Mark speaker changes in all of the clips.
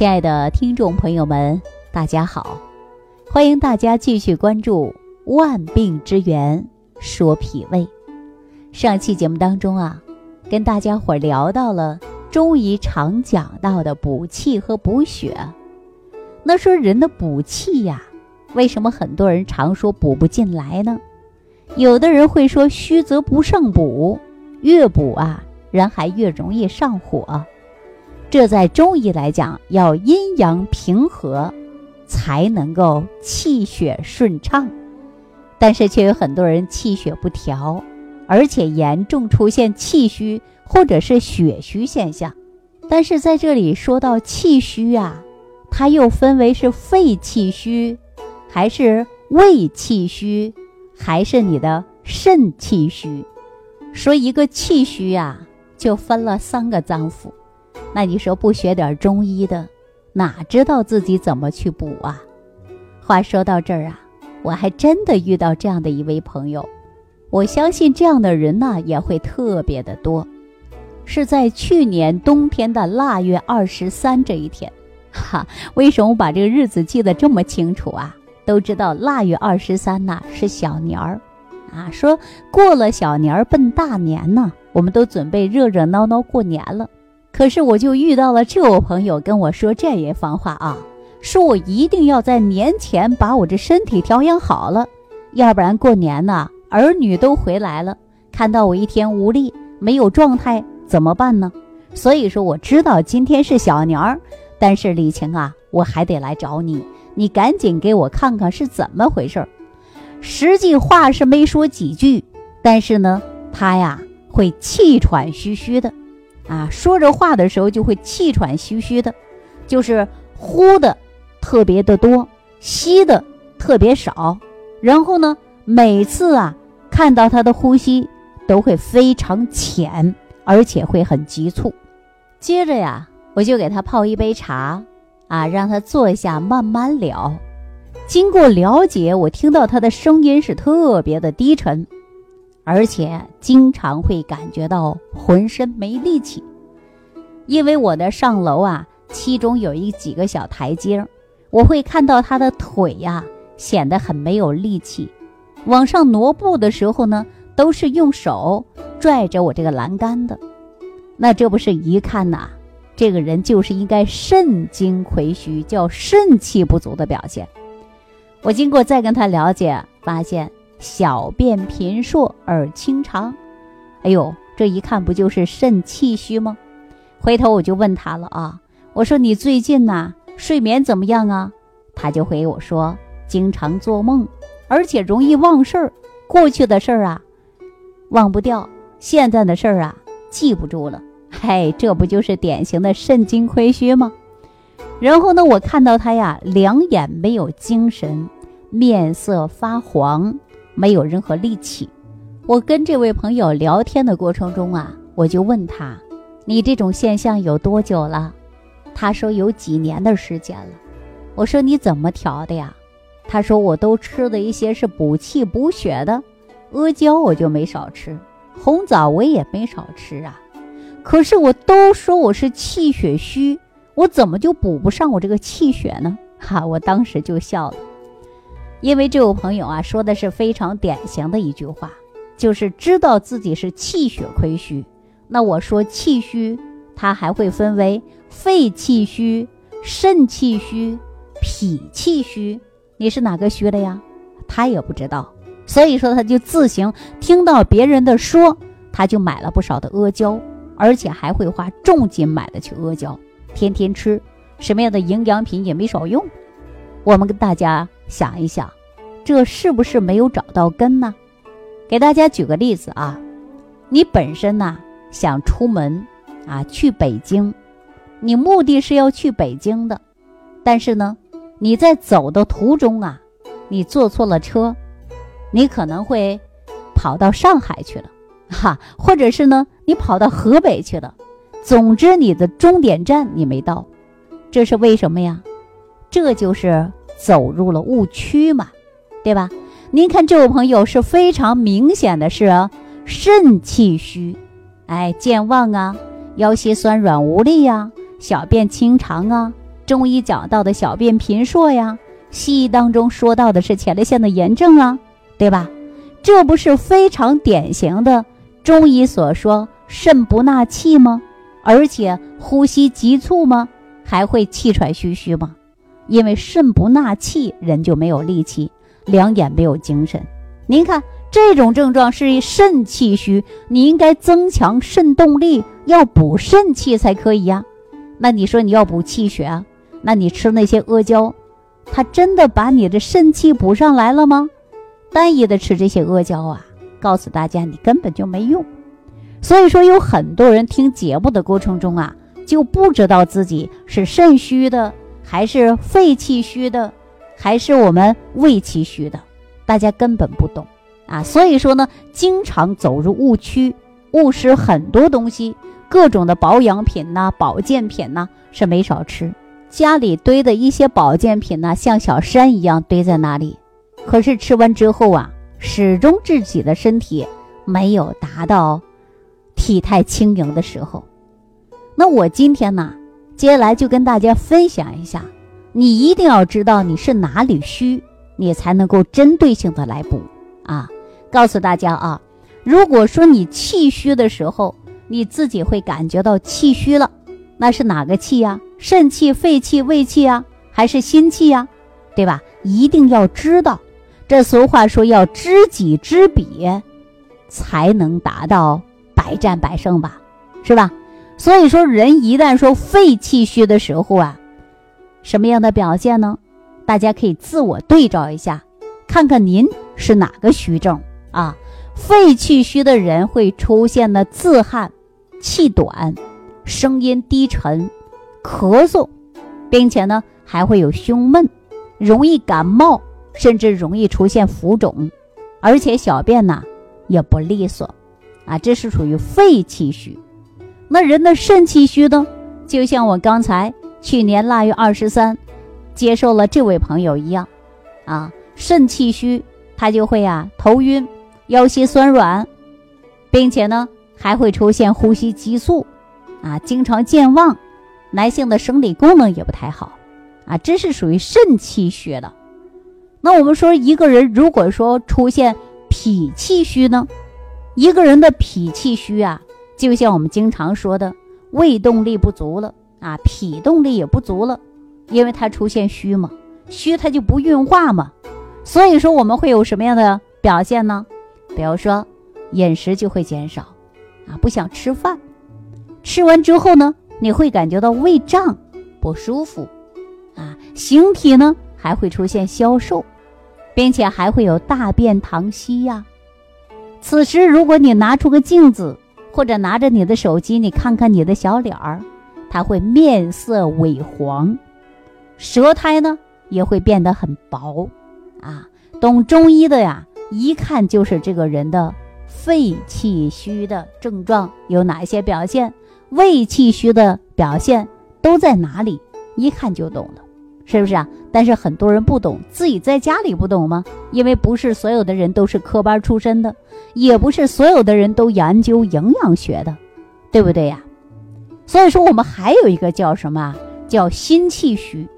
Speaker 1: 亲爱的听众朋友们，大家好！欢迎大家继续关注《万病之源说脾胃》。上期节目当中啊，跟大家伙聊到了中医常讲到的补气和补血。那说人的补气呀，为什么很多人常说补不进来呢？有的人会说虚则不胜补，越补啊，人还越容易上火。这在中医来讲，要阴阳平和，才能够气血顺畅。但是却有很多人气血不调，而且严重出现气虚或者是血虚现象。但是在这里说到气虚啊，它又分为是肺气虚，还是胃气虚，还是你的肾气虚。说一个气虚啊，就分了三个脏腑。那你说不学点中医的，哪知道自己怎么去补啊？话说到这儿啊，我还真的遇到这样的一位朋友，我相信这样的人呢也会特别的多。是在去年冬天的腊月二十三这一天，哈，为什么我把这个日子记得这么清楚啊？都知道腊月二十三呢是小年儿，啊，说过了小年儿奔大年呢，我们都准备热热闹闹过年了。可是我就遇到了这位朋友跟我说这一番话啊，说我一定要在年前把我这身体调养好了，要不然过年呢，儿女都回来了，看到我一天无力没有状态怎么办呢？所以说我知道今天是小年儿，但是李晴啊，我还得来找你，你赶紧给我看看是怎么回事儿。实际话是没说几句，但是呢，他呀会气喘吁吁的。啊，说着话的时候就会气喘吁吁的，就是呼的特别的多，吸的特别少。然后呢，每次啊看到他的呼吸都会非常浅，而且会很急促。接着呀，我就给他泡一杯茶，啊，让他坐下慢慢聊。经过了解，我听到他的声音是特别的低沉。而且经常会感觉到浑身没力气，因为我的上楼啊，其中有一几个小台阶我会看到他的腿呀显得很没有力气，往上挪步的时候呢，都是用手拽着我这个栏杆的。那这不是一看呐，这个人就是应该肾精亏虚，叫肾气不足的表现。我经过再跟他了解，发现。小便频数而清长，哎呦，这一看不就是肾气虚吗？回头我就问他了啊，我说你最近呐睡眠怎么样啊？他就回我说，经常做梦，而且容易忘事儿，过去的事儿啊忘不掉，现在的事儿啊记不住了。嘿，这不就是典型的肾精亏虚吗？然后呢，我看到他呀，两眼没有精神，面色发黄。没有任何力气。我跟这位朋友聊天的过程中啊，我就问他：“你这种现象有多久了？”他说：“有几年的时间了。”我说：“你怎么调的呀？”他说：“我都吃的一些是补气补血的，阿胶我就没少吃，红枣我也没少吃啊。可是我都说我是气血虚，我怎么就补不上我这个气血呢？”哈，我当时就笑了。因为这位朋友啊，说的是非常典型的一句话，就是知道自己是气血亏虚。那我说气虚，它还会分为肺气虚、肾气虚、脾气虚。你是哪个虚的呀？他也不知道，所以说他就自行听到别人的说，他就买了不少的阿胶，而且还会花重金买的去阿胶，天天吃，什么样的营养品也没少用。我们跟大家。想一想，这是不是没有找到根呢？给大家举个例子啊，你本身呢想出门啊去北京，你目的是要去北京的，但是呢你在走的途中啊，你坐错了车，你可能会跑到上海去了，哈，或者是呢你跑到河北去了，总之你的终点站你没到，这是为什么呀？这就是。走入了误区嘛，对吧？您看这位朋友是非常明显的是肾气虚，哎，健忘啊，腰膝酸软无力呀，小便清长啊，中医讲到的小便频数呀，西医当中说到的是前列腺的炎症啊，对吧？这不是非常典型的中医所说肾不纳气吗？而且呼吸急促吗？还会气喘吁吁吗？因为肾不纳气，人就没有力气，两眼没有精神。您看这种症状是肾气虚，你应该增强肾动力，要补肾气才可以呀。那你说你要补气血啊，那你吃那些阿胶，它真的把你的肾气补上来了吗？单一的吃这些阿胶啊，告诉大家你根本就没用。所以说有很多人听节目的过程中啊，就不知道自己是肾虚的，还是肺气虚的，还是我们胃气虚的。大家根本不懂啊，所以说呢，经常走入误区，误食很多东西，各种的保养品呐、保健品呐是没少吃。家里堆的一些保健品呢，像小山一样堆在那里，可是吃完之后啊，始终自己的身体没有达到体态轻盈的时候。那我今天呢，接下来就跟大家分享一下，你一定要知道你是哪里虚。你才能够针对性的来补啊！告诉大家啊，如果说你气虚的时候，你自己会感觉到气虚了，那是哪个气呀？肾气、肺气、胃气啊，还是心气呀？对吧？一定要知道，这俗话说要知己知彼，才能达到百战百胜吧，是吧？所以说，人一旦说肺气虚的时候啊，什么样的表现呢？大家可以自我对照一下，看看您是哪个虚症啊？肺气虚的人会出现的自汗、气短、声音低沉、咳嗽，并且呢还会有胸闷，容易感冒，甚至容易出现浮肿，而且小便呢也不利索啊，这是属于肺气虚。那人的肾气虚呢？就像我刚才去年腊月二十三。接受了这位朋友一样，啊，肾气虚，他就会啊头晕、腰膝酸软，并且呢还会出现呼吸急促，啊，经常健忘，男性的生理功能也不太好，啊，这是属于肾气虚的。那我们说一个人如果说出现脾气虚呢，一个人的脾气虚啊，就像我们经常说的胃动力不足了啊，脾动力也不足了。因为它出现虚嘛，虚它就不运化嘛，所以说我们会有什么样的表现呢？比如说饮食就会减少，啊，不想吃饭，吃完之后呢，你会感觉到胃胀不舒服，啊，形体呢还会出现消瘦，并且还会有大便溏稀呀。此时如果你拿出个镜子，或者拿着你的手机，你看看你的小脸儿，它会面色萎黄。舌苔呢也会变得很薄，啊，懂中医的呀，一看就是这个人的肺气虚的症状有哪些表现，胃气虚的表现都在哪里，一看就懂了，是不是啊？但是很多人不懂，自己在家里不懂吗？因为不是所有的人都是科班出身的，也不是所有的人都研究营养学的，对不对呀？所以说我们还有一个叫什么？叫心气虚。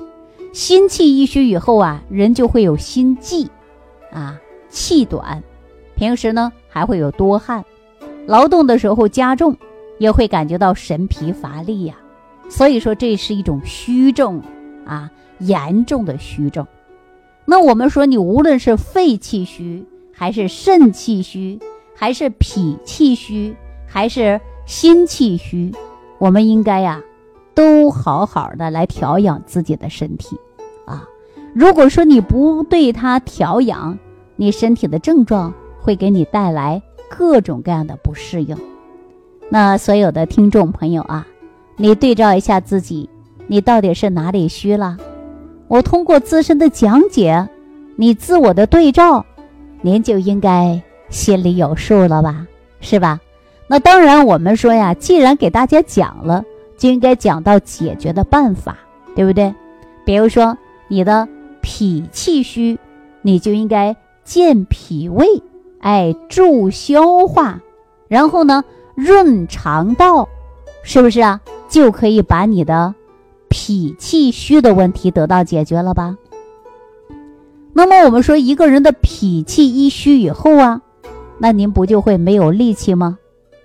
Speaker 1: 心气一虚以后啊，人就会有心悸，啊，气短，平时呢还会有多汗，劳动的时候加重，也会感觉到神疲乏力呀。所以说这是一种虚症啊，严重的虚症。那我们说你无论是肺气虚，还是肾气虚，还是脾气虚，还是心气虚，我们应该呀。都好好的来调养自己的身体，啊，如果说你不对它调养，你身体的症状会给你带来各种各样的不适应。那所有的听众朋友啊，你对照一下自己，你到底是哪里虚了？我通过自身的讲解，你自我的对照，您就应该心里有数了吧，是吧？那当然，我们说呀，既然给大家讲了。就应该讲到解决的办法，对不对？比如说你的脾气虚，你就应该健脾胃，哎，助消化，然后呢，润肠道，是不是啊？就可以把你的脾气虚的问题得到解决了吧？那么我们说一个人的脾气一虚以后啊，那您不就会没有力气吗？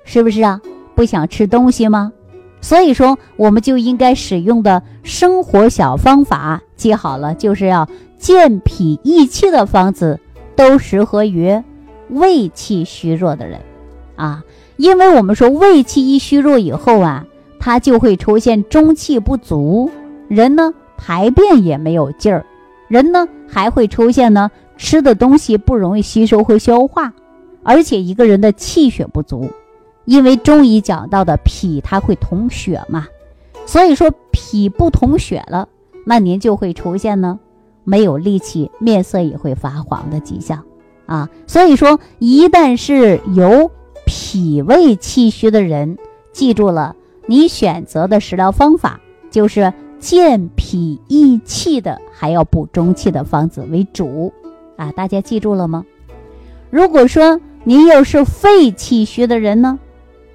Speaker 1: 是不是啊？不想吃东西吗？所以说，我们就应该使用的生活小方法记好了，就是要健脾益气的方子，都适合于胃气虚弱的人啊。因为我们说胃气一虚弱以后啊，它就会出现中气不足，人呢排便也没有劲儿，人呢还会出现呢吃的东西不容易吸收和消化，而且一个人的气血不足。因为中医讲到的脾它会统血嘛，所以说脾不统血了，那您就会出现呢没有力气，面色也会发黄的迹象啊。所以说，一旦是有脾胃气虚的人，记住了，你选择的食疗方法就是健脾益气的，还要补中气的方子为主啊。大家记住了吗？如果说您又是肺气虚的人呢？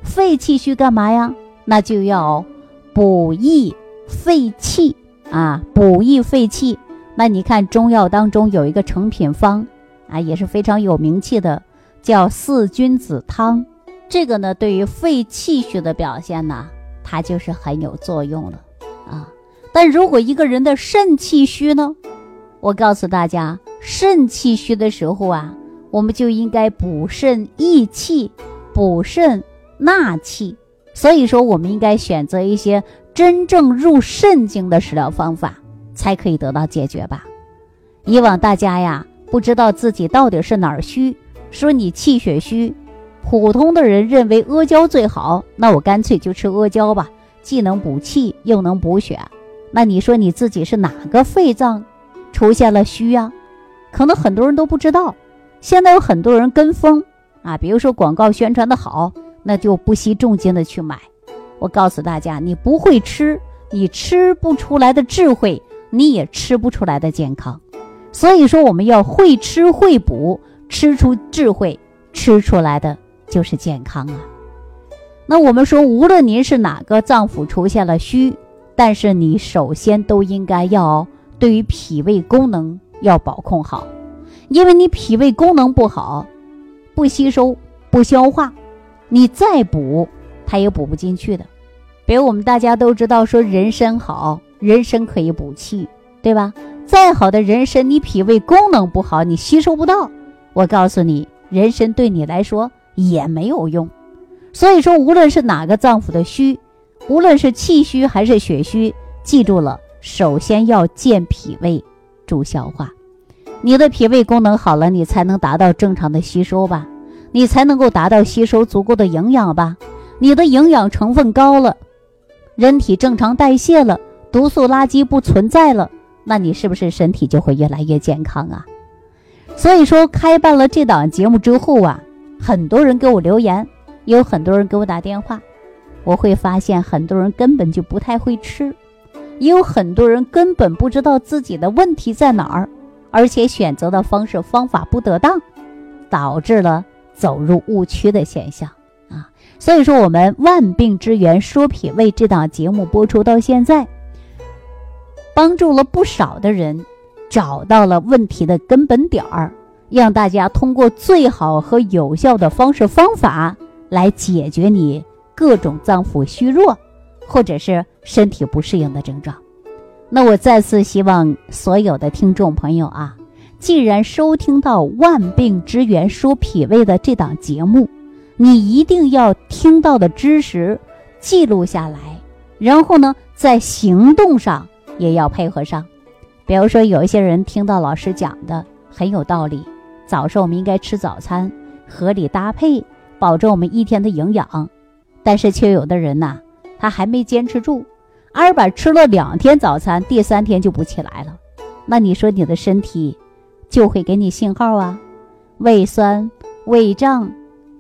Speaker 1: 肺气虚干嘛呀？那就要补益肺气啊，补益肺气。那你看中药当中有一个成品方啊，也是非常有名气的，叫四君子汤。这个呢，对于肺气虚的表现呢，它就是很有作用了啊。但如果一个人的肾气虚呢，我告诉大家，肾气虚的时候啊，我们就应该补肾益气，补肾。纳气，所以说我们应该选择一些真正入肾经的食疗方法，才可以得到解决吧。以往大家呀不知道自己到底是哪儿虚，说你气血虚，普通的人认为阿胶最好，那我干脆就吃阿胶吧，既能补气又能补血。那你说你自己是哪个肺脏出现了虚呀？可能很多人都不知道。现在有很多人跟风啊，比如说广告宣传的好。那就不惜重金的去买。我告诉大家，你不会吃，你吃不出来的智慧，你也吃不出来的健康。所以说，我们要会吃会补，吃出智慧，吃出来的就是健康啊。那我们说，无论您是哪个脏腑出现了虚，但是你首先都应该要对于脾胃功能要保控好，因为你脾胃功能不好，不吸收，不消化。你再补，它也补不进去的。比如我们大家都知道，说人参好，人参可以补气，对吧？再好的人参，你脾胃功能不好，你吸收不到。我告诉你，人参对你来说也没有用。所以说，无论是哪个脏腑的虚，无论是气虚还是血虚，记住了，首先要健脾胃，助消化。你的脾胃功能好了，你才能达到正常的吸收吧。你才能够达到吸收足够的营养吧？你的营养成分高了，人体正常代谢了，毒素垃圾不存在了，那你是不是身体就会越来越健康啊？所以说，开办了这档节目之后啊，很多人给我留言，也有很多人给我打电话，我会发现很多人根本就不太会吃，也有很多人根本不知道自己的问题在哪儿，而且选择的方式方法不得当，导致了。走入误区的现象啊，所以说我们万病之源说脾胃这档节目播出到现在，帮助了不少的人找到了问题的根本点儿，让大家通过最好和有效的方式方法来解决你各种脏腑虚弱或者是身体不适应的症状。那我再次希望所有的听众朋友啊。既然收听到《万病之源说脾胃》的这档节目，你一定要听到的知识记录下来，然后呢，在行动上也要配合上。比如说，有一些人听到老师讲的很有道理，早上我们应该吃早餐，合理搭配，保证我们一天的营养。但是却有的人呐，他还没坚持住，二板吃了两天早餐，第三天就不起来了。那你说你的身体？就会给你信号啊，胃酸、胃胀，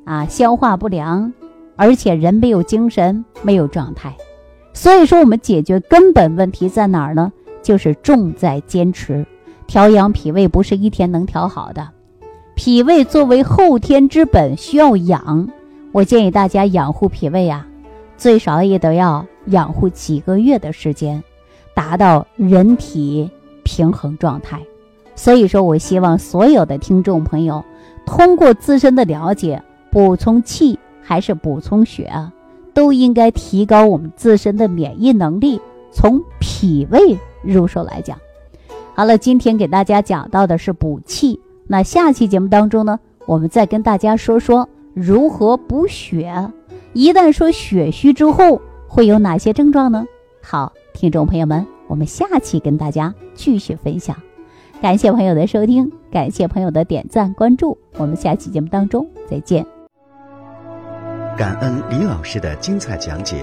Speaker 1: 啊，消化不良，而且人没有精神，没有状态。所以说，我们解决根本问题在哪儿呢？就是重在坚持。调养脾胃不是一天能调好的，脾胃作为后天之本，需要养。我建议大家养护脾胃啊，最少也得要养护几个月的时间。达到人体平衡状态。所以说我希望所有的听众朋友，通过自身的了解，补充气还是补充血啊，都应该提高我们自身的免疫能力。从脾胃入手来讲，好了，今天给大家讲到的是补气。那下期节目当中呢，我们再跟大家说说如何补血。一旦说血虚之后，会有哪些症状呢？好，听众朋友们，我们下期跟大家继续分享。感谢朋友的收听，感谢朋友的点赞关注，我们下期节目当中再见。
Speaker 2: 感恩李老师的精彩讲解。